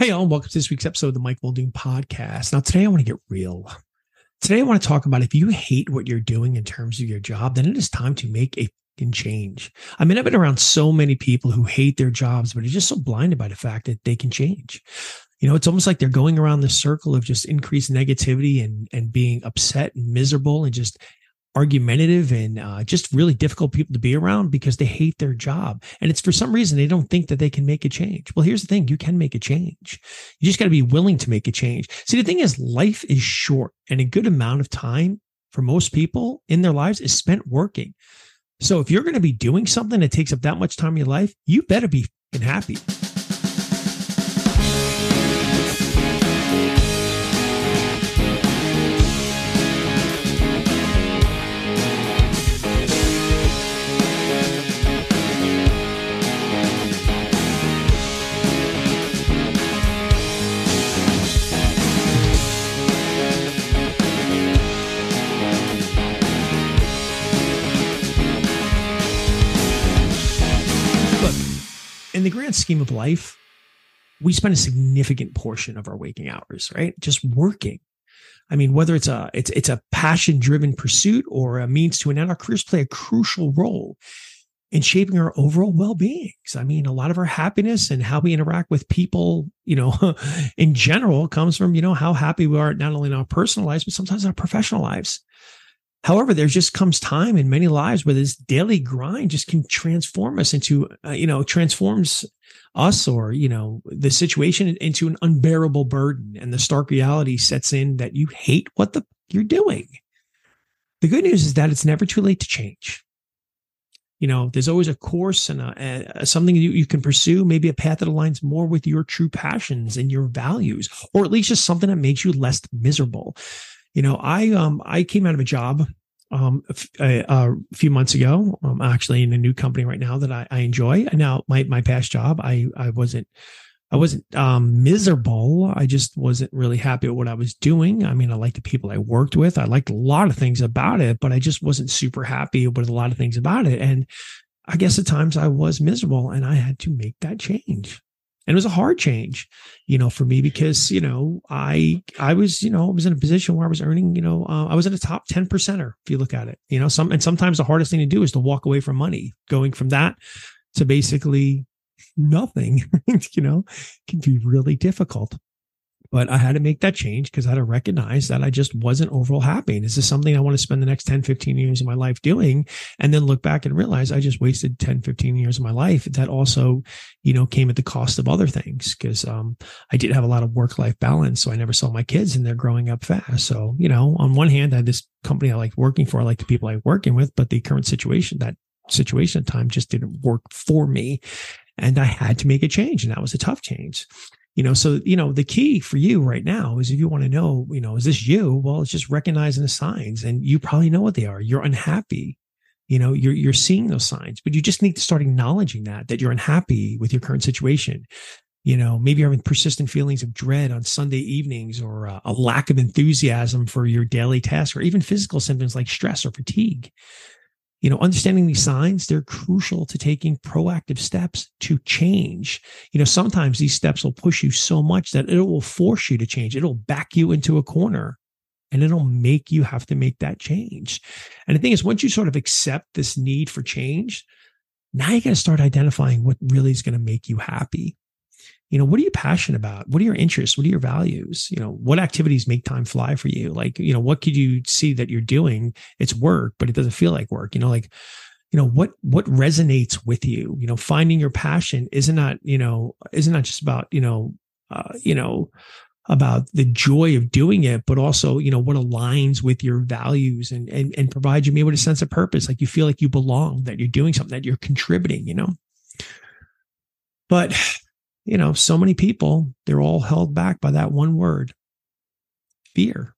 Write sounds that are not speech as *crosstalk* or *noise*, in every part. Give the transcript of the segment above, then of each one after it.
Hey, all, welcome to this week's episode of the Mike Muldoon podcast. Now, today I want to get real. Today I want to talk about if you hate what you're doing in terms of your job, then it is time to make a change. I mean, I've been around so many people who hate their jobs, but are just so blinded by the fact that they can change. You know, it's almost like they're going around the circle of just increased negativity and and being upset and miserable and just argumentative and uh, just really difficult people to be around because they hate their job. And it's for some reason they don't think that they can make a change. Well, here's the thing you can make a change. You just got to be willing to make a change. See, the thing is, life is short and a good amount of time for most people in their lives is spent working. So if you're going to be doing something that takes up that much time in your life, you better be happy. The grand scheme of life, we spend a significant portion of our waking hours, right? Just working. I mean, whether it's a it's it's a passion driven pursuit or a means to an end, our careers play a crucial role in shaping our overall well-being. So, I mean, a lot of our happiness and how we interact with people, you know, *laughs* in general comes from, you know, how happy we are not only in our personal lives, but sometimes our professional lives. However, there just comes time in many lives where this daily grind just can transform us into, uh, you know, transforms us or, you know, the situation into an unbearable burden. And the stark reality sets in that you hate what the you're doing. The good news is that it's never too late to change. You know, there's always a course and a, a, something you, you can pursue, maybe a path that aligns more with your true passions and your values, or at least just something that makes you less miserable you know, I um I came out of a job um a, a few months ago. I'm actually in a new company right now that I, I enjoy. And now my my past job, I I wasn't I wasn't um, miserable. I just wasn't really happy with what I was doing. I mean, I liked the people I worked with. I liked a lot of things about it, but I just wasn't super happy with a lot of things about it. And I guess at times I was miserable and I had to make that change and it was a hard change you know for me because you know i i was you know i was in a position where i was earning you know uh, i was in a top 10 percenter if you look at it you know some and sometimes the hardest thing to do is to walk away from money going from that to basically nothing *laughs* you know can be really difficult but I had to make that change because I had to recognize that I just wasn't overall happy. And is this something I want to spend the next 10, 15 years of my life doing? And then look back and realize I just wasted 10, 15 years of my life. That also, you know, came at the cost of other things because um, I did have a lot of work life balance. So I never saw my kids and they're growing up fast. So, you know, on one hand, I had this company I liked working for, I like the people I was working with, but the current situation, that situation at time just didn't work for me. And I had to make a change. And that was a tough change you know so you know the key for you right now is if you want to know you know is this you? Well it's just recognizing the signs and you probably know what they are. You're unhappy. You know you're you're seeing those signs but you just need to start acknowledging that that you're unhappy with your current situation. You know maybe you're having persistent feelings of dread on sunday evenings or uh, a lack of enthusiasm for your daily tasks or even physical symptoms like stress or fatigue you know understanding these signs they're crucial to taking proactive steps to change. You know sometimes these steps will push you so much that it will force you to change. It'll back you into a corner and it'll make you have to make that change. And the thing is once you sort of accept this need for change now you got to start identifying what really is going to make you happy you know what are you passionate about? What are your interests? What are your values? You know what activities make time fly for you? Like you know what could you see that you're doing? It's work but it doesn't feel like work you know like you know what what resonates with you? You know finding your passion isn't not you know isn't not just about you know uh, you know about the joy of doing it but also you know what aligns with your values and and, and provides you maybe with a sense of purpose like you feel like you belong that you're doing something that you're contributing you know? But you know, so many people, they're all held back by that one word fear.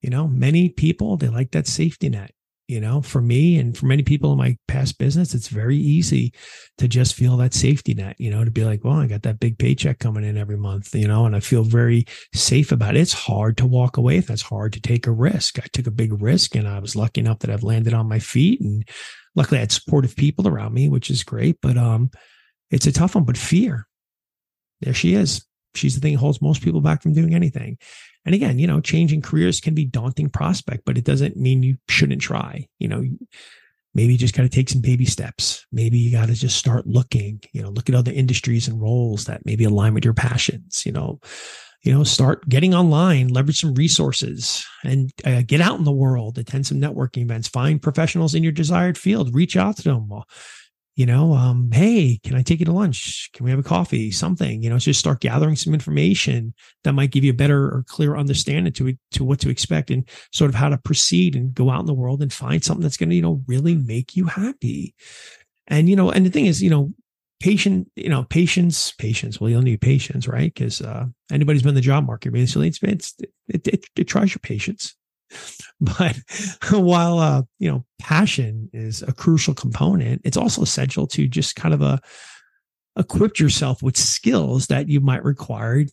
You know, many people, they like that safety net. You know, for me and for many people in my past business, it's very easy to just feel that safety net, you know, to be like, well, I got that big paycheck coming in every month, you know, and I feel very safe about it. It's hard to walk away. That's hard to take a risk. I took a big risk and I was lucky enough that I've landed on my feet. And luckily I had supportive people around me, which is great. But um, it's a tough one. But fear, there she is she's the thing that holds most people back from doing anything. And again, you know, changing careers can be daunting prospect, but it doesn't mean you shouldn't try. You know, maybe you just got to take some baby steps. Maybe you got to just start looking, you know, look at other industries and roles that maybe align with your passions, you know, you know, start getting online, leverage some resources and uh, get out in the world, attend some networking events, find professionals in your desired field, reach out to them you know, um, hey, can I take you to lunch? Can we have a coffee? Something, you know, just start gathering some information that might give you a better or clear understanding to to what to expect and sort of how to proceed and go out in the world and find something that's going to, you know, really make you happy. And you know, and the thing is, you know, patient, you know, patience, patience. Well, you'll need patience, right? Because uh, anybody's been in the job market basically, it's, it's it, it, it tries your patience. *laughs* But while uh, you know, passion is a crucial component, it's also essential to just kind of a uh, equip yourself with skills that you might require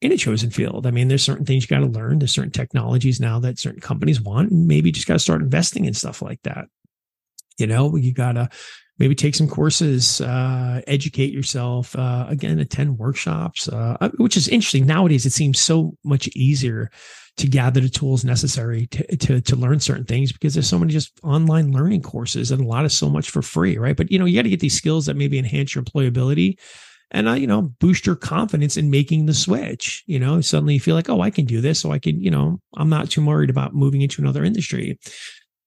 in a chosen field. I mean, there's certain things you got to learn. There's certain technologies now that certain companies want, and maybe you just got to start investing in stuff like that. You know, you got to maybe take some courses, uh, educate yourself, uh, again, attend workshops, uh, uh which is interesting. Nowadays, it seems so much easier to gather the tools necessary to, to, to learn certain things because there's so many just online learning courses and a lot of so much for free, right? But, you know, you got to get these skills that maybe enhance your employability and, uh, you know, boost your confidence in making the switch. You know, suddenly you feel like, oh, I can do this. So I can, you know, I'm not too worried about moving into another industry.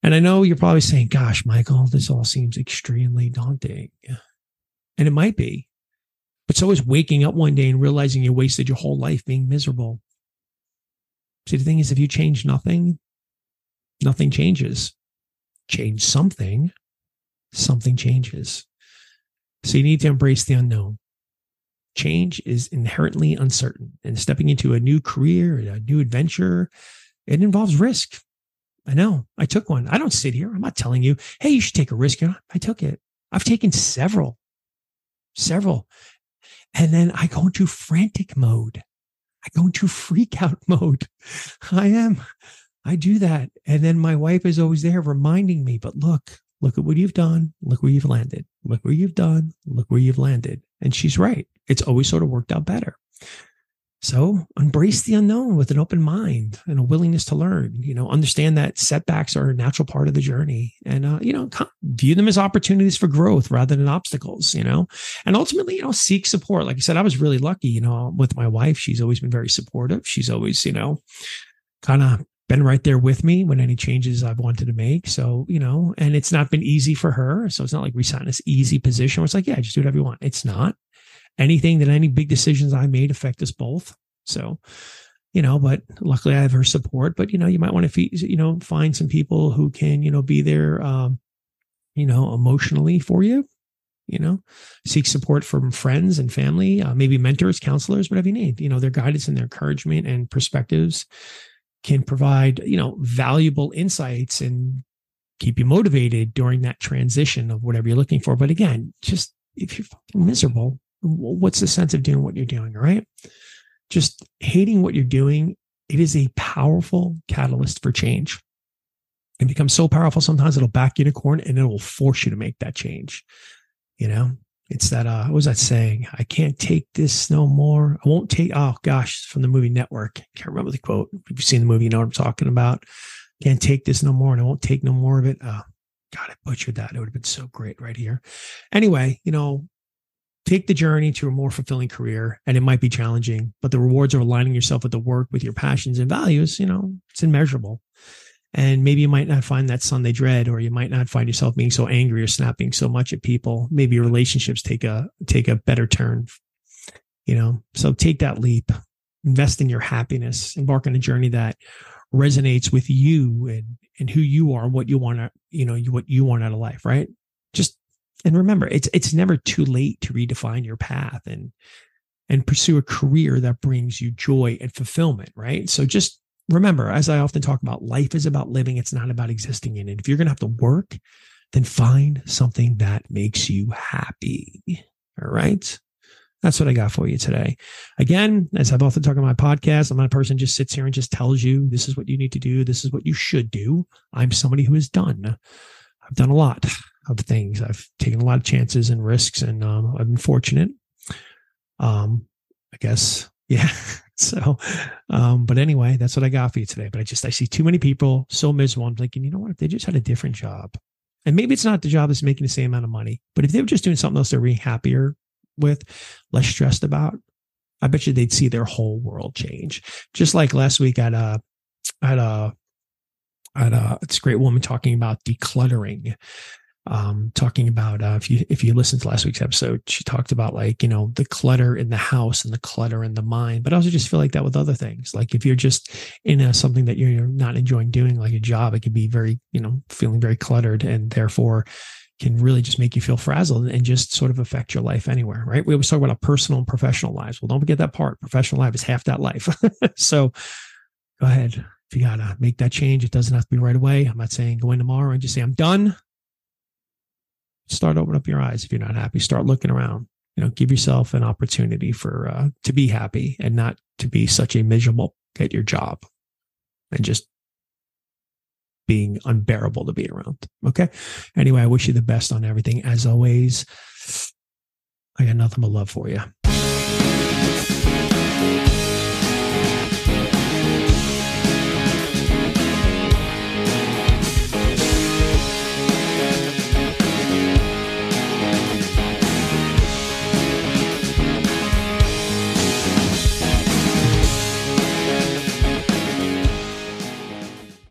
And I know you're probably saying, gosh, Michael, this all seems extremely daunting. And it might be. But so is waking up one day and realizing you wasted your whole life being miserable. See, the thing is, if you change nothing, nothing changes. Change something, something changes. So you need to embrace the unknown. Change is inherently uncertain, and stepping into a new career, a new adventure, it involves risk. I know. I took one. I don't sit here. I'm not telling you, hey, you should take a risk. I took it. I've taken several, several. And then I go into frantic mode. I go into freak out *laughs* mode. I am. I do that. And then my wife is always there reminding me, but look, look at what you've done. Look where you've landed. Look where you've done. Look where you've landed. And she's right. It's always sort of worked out better. So embrace the unknown with an open mind and a willingness to learn. You know, understand that setbacks are a natural part of the journey, and uh, you know, view them as opportunities for growth rather than obstacles. You know, and ultimately, you know, seek support. Like I said, I was really lucky. You know, with my wife, she's always been very supportive. She's always, you know, kind of been right there with me when any changes I've wanted to make. So, you know, and it's not been easy for her. So it's not like we sat in this easy position where it's like, yeah, just do whatever you want. It's not anything that any big decisions I made affect us both. So, you know, but luckily I have her support. But you know, you might want to, you know, find some people who can, you know, be there, um, you know, emotionally for you. You know, seek support from friends and family, uh, maybe mentors, counselors, whatever you need. You know, their guidance and their encouragement and perspectives can provide, you know, valuable insights and keep you motivated during that transition of whatever you're looking for. But again, just if you're fucking miserable, what's the sense of doing what you're doing, right? Just hating what you're doing, it is a powerful catalyst for change. It becomes so powerful sometimes it'll back you to corn and it will force you to make that change. You know, it's that uh what was that saying? I can't take this no more. I won't take oh gosh, from the movie Network. Can't remember the quote. If you've seen the movie, you know what I'm talking about. Can't take this no more, and I won't take no more of it. Oh, God, I butchered that. It would have been so great right here. Anyway, you know, take the journey to a more fulfilling career and it might be challenging but the rewards of aligning yourself with the work with your passions and values you know it's immeasurable. And maybe you might not find that sunday dread or you might not find yourself being so angry or snapping so much at people. Maybe your relationships take a take a better turn you know? So take that leap invest in your happiness embark on a journey that resonates with you and and who you are what you want to you know what you want out of life right? Just and remember it's it's never too late to redefine your path and and pursue a career that brings you joy and fulfillment right so just remember as i often talk about life is about living it's not about existing in it if you're going to have to work then find something that makes you happy all right that's what I got for you today. Again, as I've often talked on my podcast, I'm not a person just sits here and just tells you this is what you need to do. This is what you should do. I'm somebody who has done. I've done a lot of things. I've taken a lot of chances and risks, and um, I've been fortunate. Um, I guess *laughs* Yeah. So, um, but anyway, that's what I got for you today. But I just, I see too many people so miserable. I'm thinking, you know what? If they just had a different job, and maybe it's not the job that's making the same amount of money, but if they were just doing something else they're being happier with, less stressed about, I bet you they'd see their whole world change. Just like last week at a, at a, at a, it's a great woman talking about decluttering um, talking about uh, if you if you listened to last week's episode, she talked about like you know the clutter in the house and the clutter in the mind. But I also just feel like that with other things. Like if you're just in a, something that you're not enjoying doing, like a job, it can be very you know feeling very cluttered and therefore can really just make you feel frazzled and just sort of affect your life anywhere. Right? We always talk about our personal and professional lives. Well, don't forget that part. Professional life is half that life. *laughs* so go ahead. If you gotta make that change, it doesn't have to be right away. I'm not saying go in tomorrow and just say I'm done start opening up your eyes if you're not happy. Start looking around. You know give yourself an opportunity for uh, to be happy and not to be such a miserable at your job and just being unbearable to be around. Okay? Anyway i wish you the best on everything. As always i got nothing but love for you